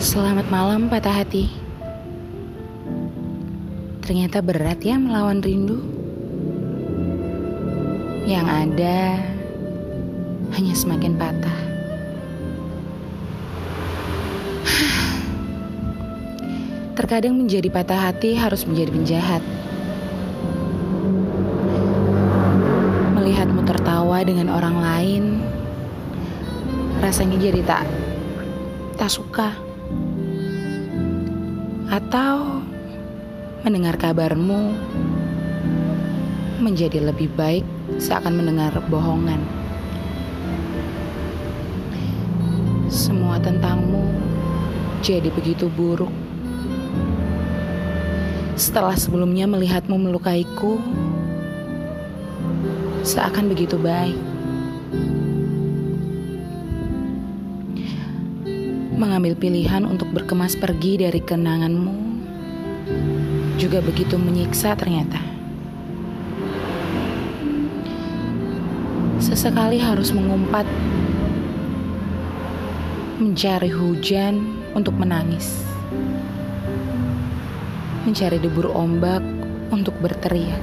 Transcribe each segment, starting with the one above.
Selamat malam patah hati. Ternyata berat ya melawan rindu. Yang ada hanya semakin patah. Terkadang menjadi patah hati harus menjadi penjahat. Melihatmu tertawa dengan orang lain, rasanya jadi tak tak suka atau mendengar kabarmu menjadi lebih baik seakan mendengar bohongan. Semua tentangmu jadi begitu buruk. Setelah sebelumnya melihatmu melukaiku, seakan begitu baik. Mengambil pilihan untuk berkemas pergi dari kenanganmu juga begitu menyiksa ternyata. Sesekali harus mengumpat, mencari hujan untuk menangis, mencari debur ombak untuk berteriak.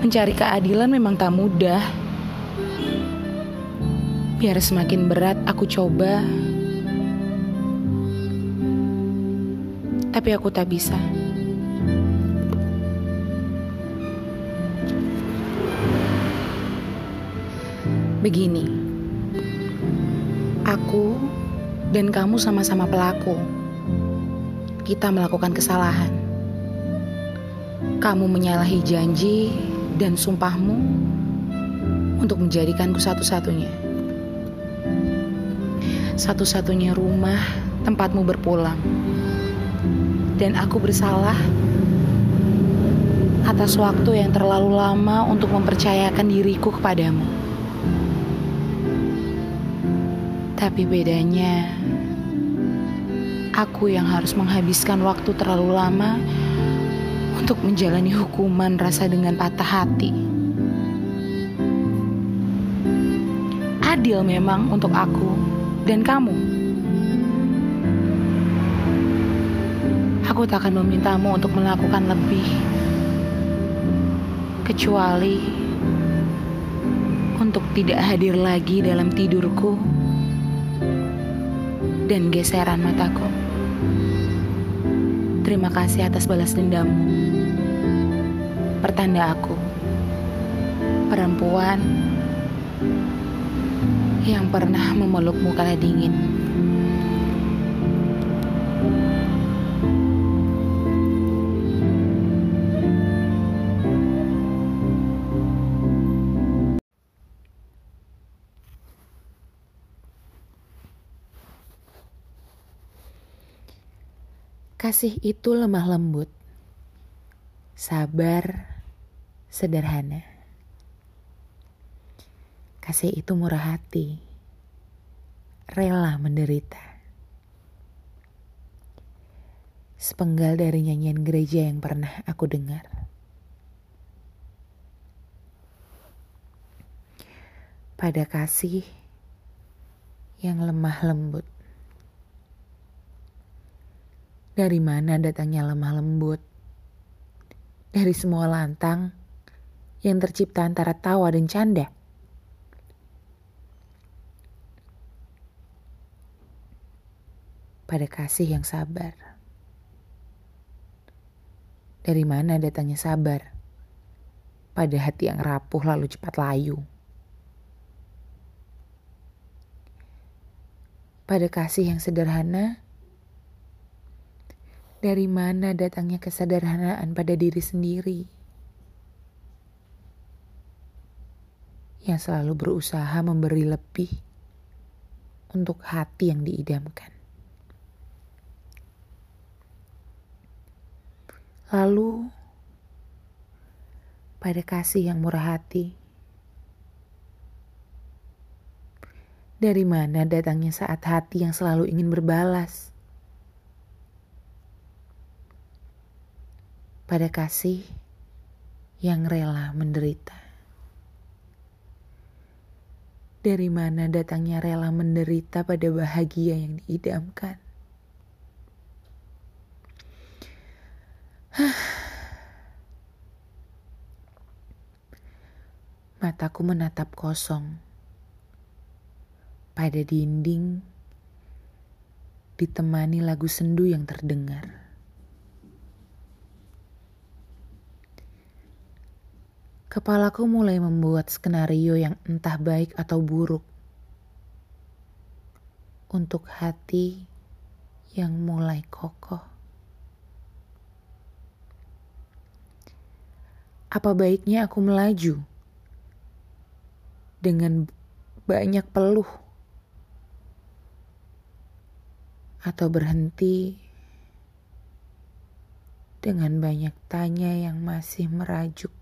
Mencari keadilan memang tak mudah Biar semakin berat aku coba. Tapi aku tak bisa. Begini. Aku dan kamu sama-sama pelaku. Kita melakukan kesalahan. Kamu menyalahi janji dan sumpahmu untuk menjadikanku satu-satunya satu-satunya rumah tempatmu berpulang. Dan aku bersalah atas waktu yang terlalu lama untuk mempercayakan diriku kepadamu. Tapi bedanya, aku yang harus menghabiskan waktu terlalu lama untuk menjalani hukuman rasa dengan patah hati. Adil memang untuk aku dan kamu. Aku tak akan memintamu untuk melakukan lebih, kecuali untuk tidak hadir lagi dalam tidurku dan geseran mataku. Terima kasih atas balas dendammu. Pertanda aku, perempuan yang pernah memelukmu kala dingin. Kasih itu lemah lembut, sabar, sederhana. Kasih itu murah hati, rela menderita. Sepenggal dari nyanyian gereja yang pernah aku dengar. Pada kasih yang lemah lembut. Dari mana datangnya lemah lembut? Dari semua lantang yang tercipta antara tawa dan canda. Pada kasih yang sabar. Dari mana datangnya sabar? Pada hati yang rapuh lalu cepat layu. Pada kasih yang sederhana, dari mana datangnya kesederhanaan pada diri sendiri? Yang selalu berusaha memberi lebih untuk hati yang diidamkan. Lalu, pada kasih yang murah hati, dari mana datangnya saat hati yang selalu ingin berbalas? Pada kasih yang rela menderita. Dari mana datangnya rela menderita pada bahagia yang diidamkan? Mataku menatap kosong pada dinding ditemani lagu sendu yang terdengar. Kepalaku mulai membuat skenario yang entah baik atau buruk untuk hati yang mulai kokoh. Apa baiknya aku melaju dengan banyak peluh atau berhenti dengan banyak tanya yang masih merajuk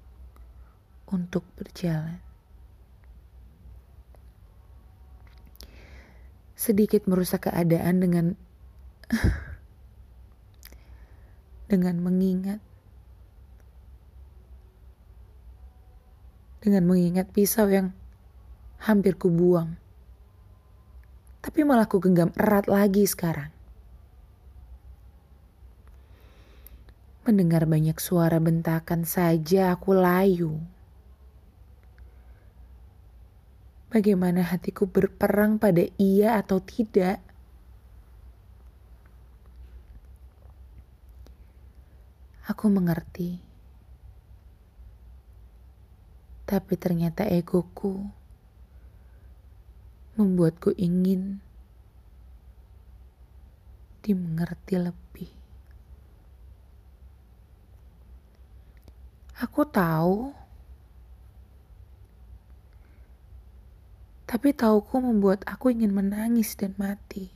untuk berjalan. Sedikit merusak keadaan dengan dengan mengingat dengan mengingat pisau yang hampir kubuang. Tapi malah ku genggam erat lagi sekarang. Mendengar banyak suara bentakan saja aku layu. bagaimana hatiku berperang pada iya atau tidak. Aku mengerti, tapi ternyata egoku membuatku ingin dimengerti lebih. Aku tahu Tapi tauku membuat aku ingin menangis dan mati.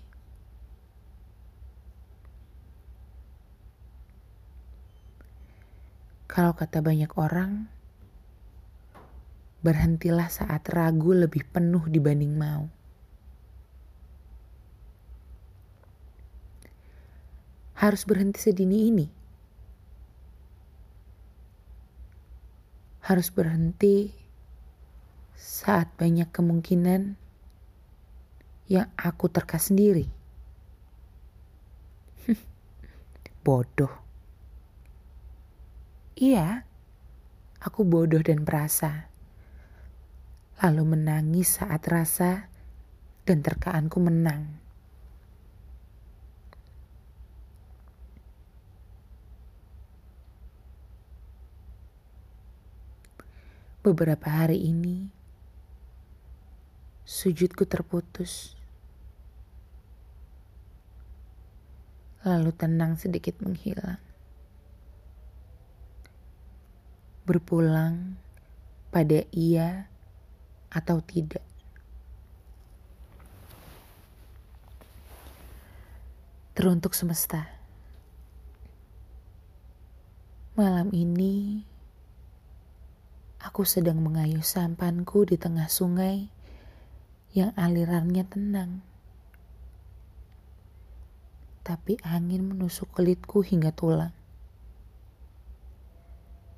Kalau kata banyak orang, berhentilah saat ragu lebih penuh dibanding mau. Harus berhenti sedini ini. Harus berhenti saat banyak kemungkinan yang aku terka sendiri. bodoh. Iya, aku bodoh dan perasa. Lalu menangis saat rasa dan terkaanku menang. Beberapa hari ini, Sujudku terputus. Lalu tenang sedikit menghilang. Berpulang pada iya atau tidak. Teruntuk semesta. Malam ini aku sedang mengayuh sampanku di tengah sungai yang alirannya tenang. Tapi angin menusuk kulitku hingga tulang.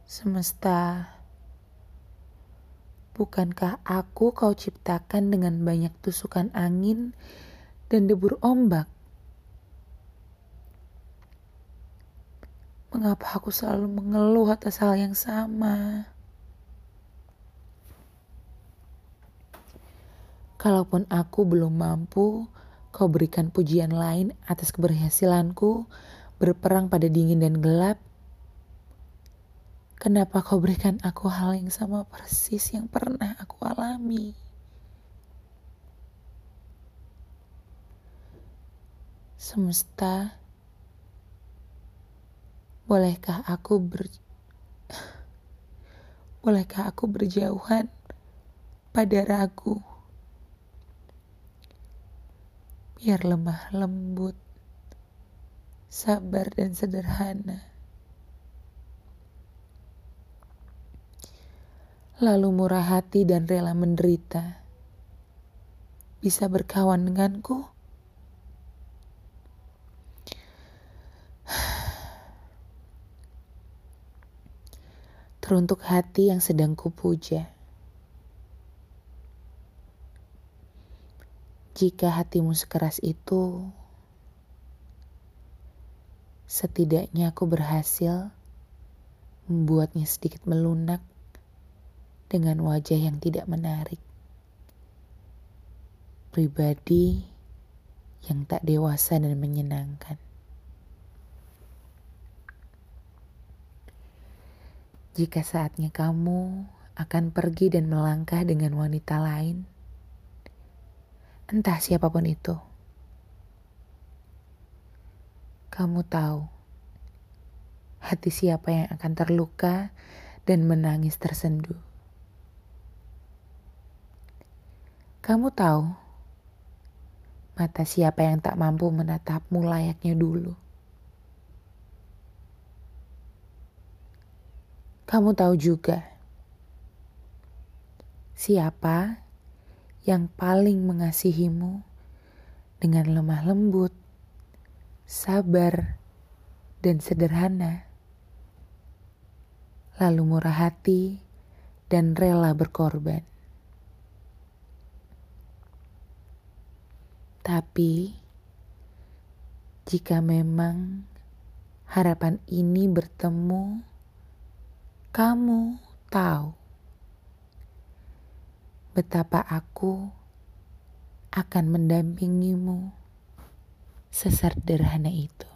Semesta, bukankah aku kau ciptakan dengan banyak tusukan angin dan debur ombak? Mengapa aku selalu mengeluh atas hal yang sama? Kalaupun aku belum mampu, kau berikan pujian lain atas keberhasilanku berperang pada dingin dan gelap. Kenapa kau berikan aku hal yang sama persis yang pernah aku alami? Semesta, bolehkah aku ber bolehkah aku berjauhan pada ragu? biar lemah lembut, sabar dan sederhana. Lalu murah hati dan rela menderita. Bisa berkawan denganku? Teruntuk hati yang sedang kupuja. Jika hatimu sekeras itu, setidaknya aku berhasil membuatnya sedikit melunak dengan wajah yang tidak menarik. Pribadi yang tak dewasa dan menyenangkan. Jika saatnya kamu akan pergi dan melangkah dengan wanita lain, entah siapa pun itu, kamu tahu hati siapa yang akan terluka dan menangis tersenduh. Kamu tahu mata siapa yang tak mampu menatapmu layaknya dulu. Kamu tahu juga siapa yang paling mengasihimu dengan lemah lembut, sabar, dan sederhana, lalu murah hati dan rela berkorban. Tapi, jika memang harapan ini bertemu, kamu tahu betapa aku akan mendampingimu sesederhana itu.